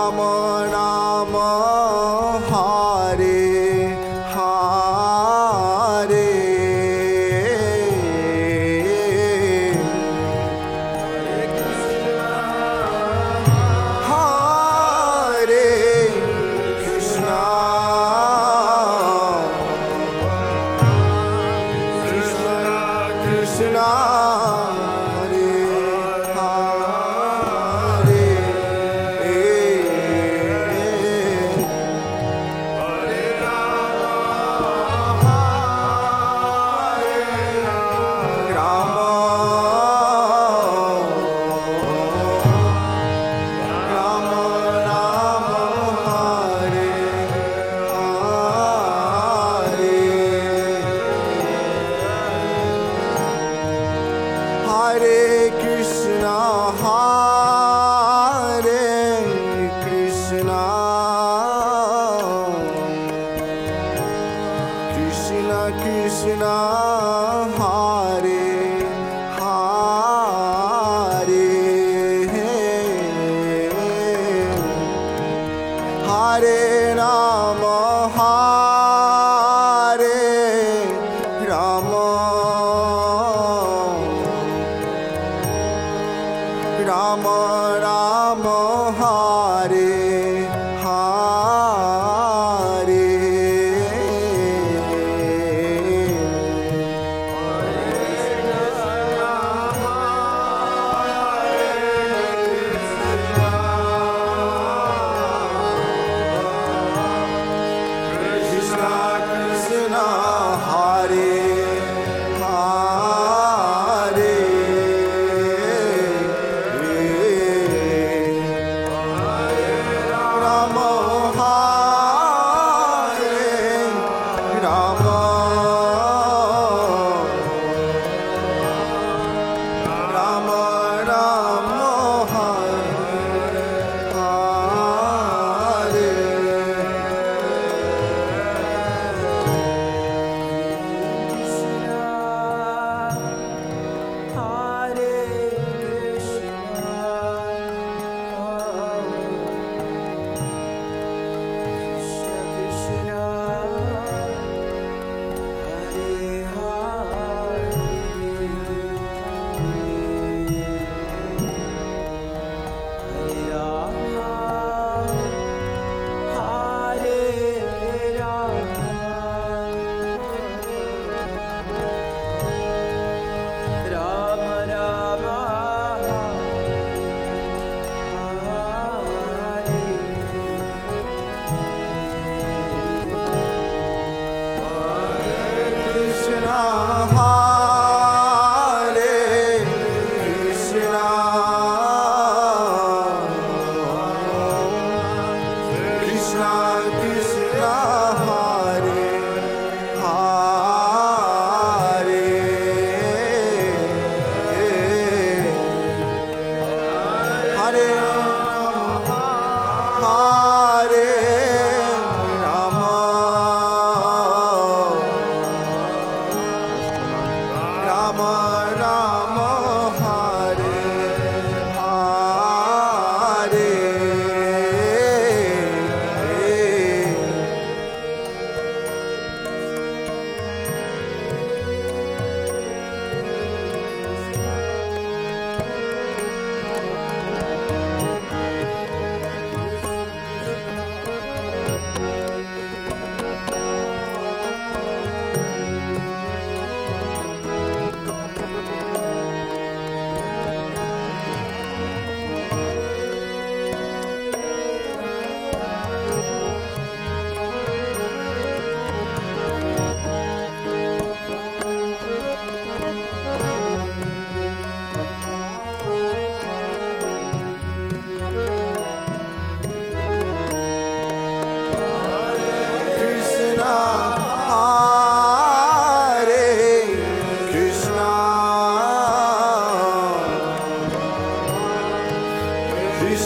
Rama Rama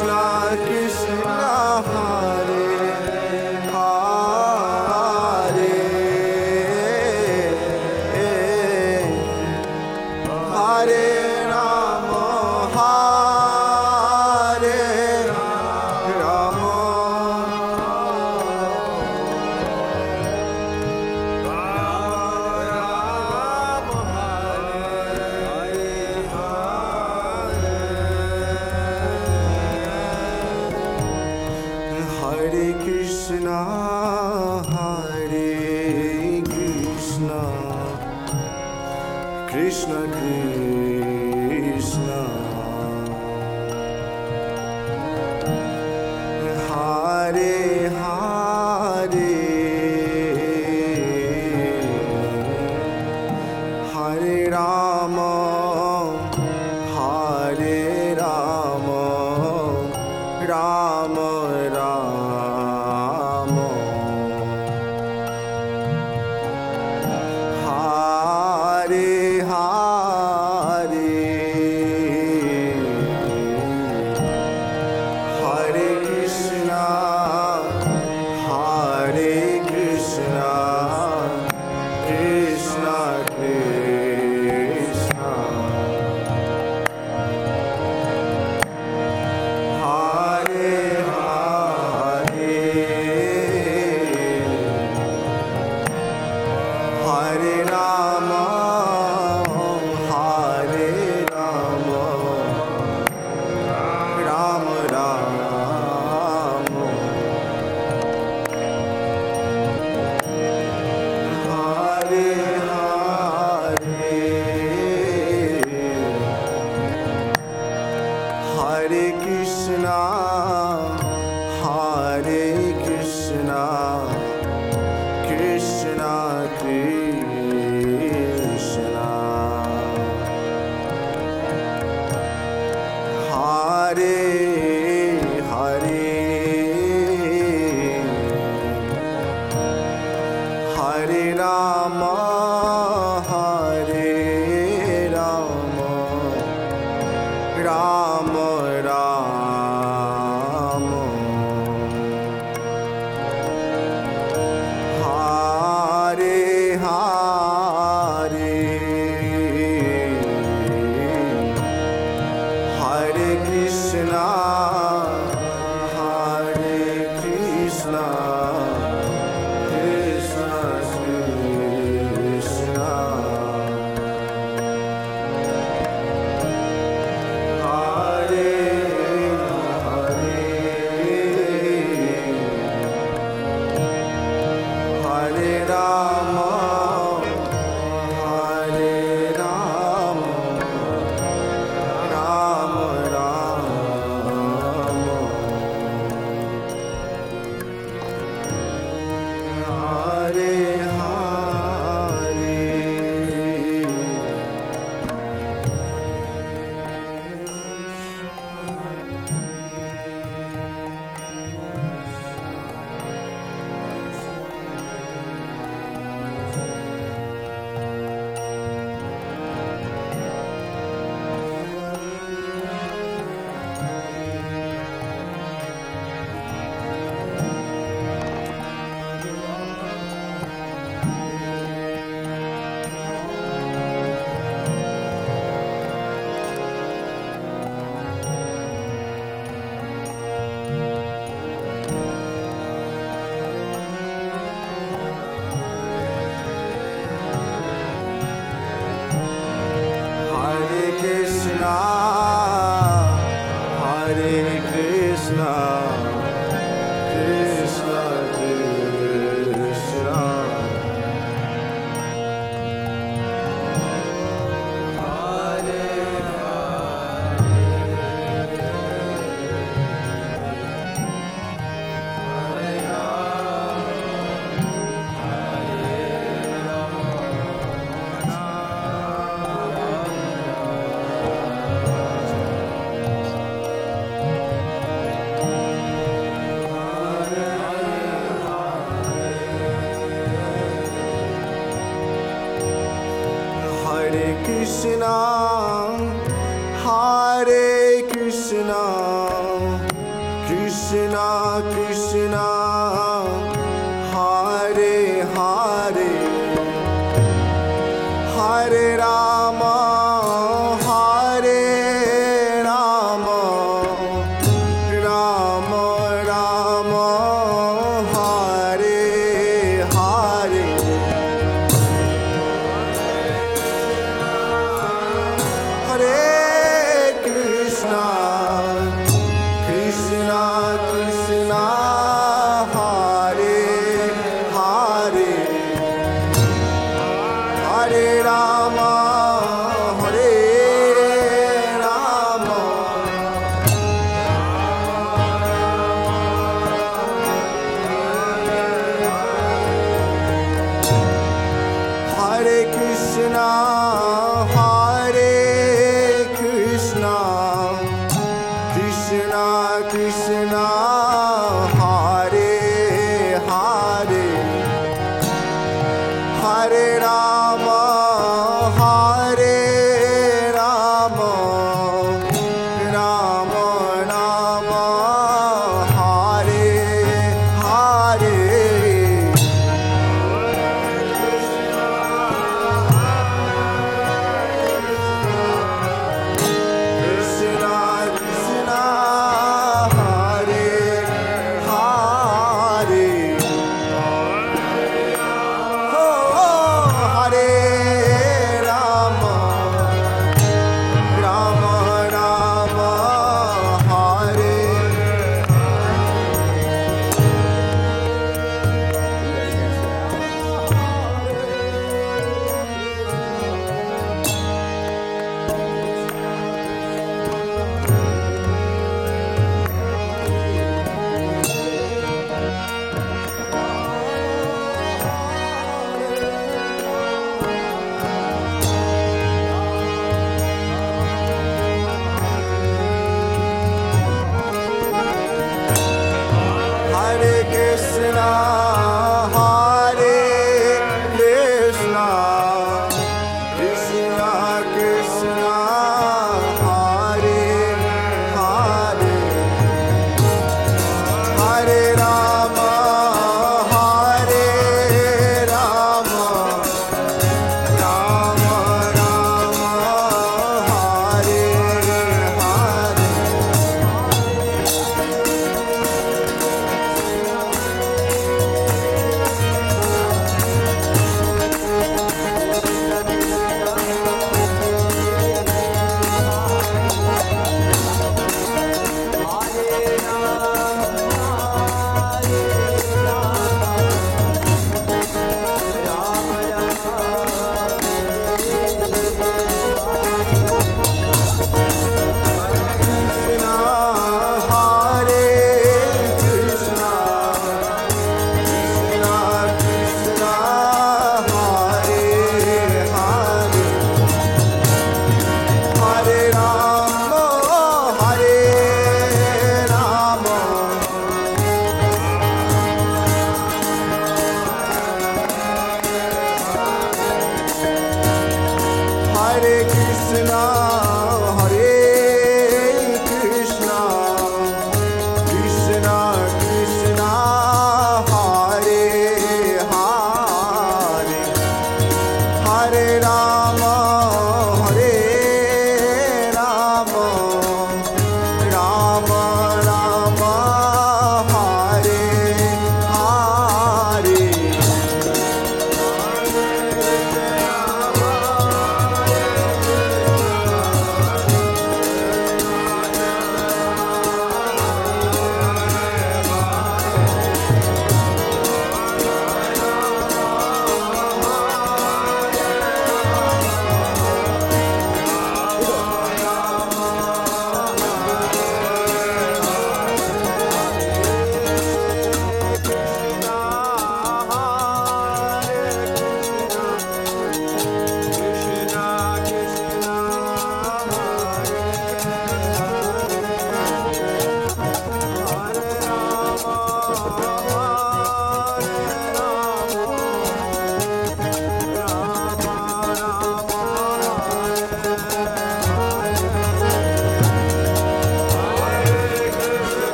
like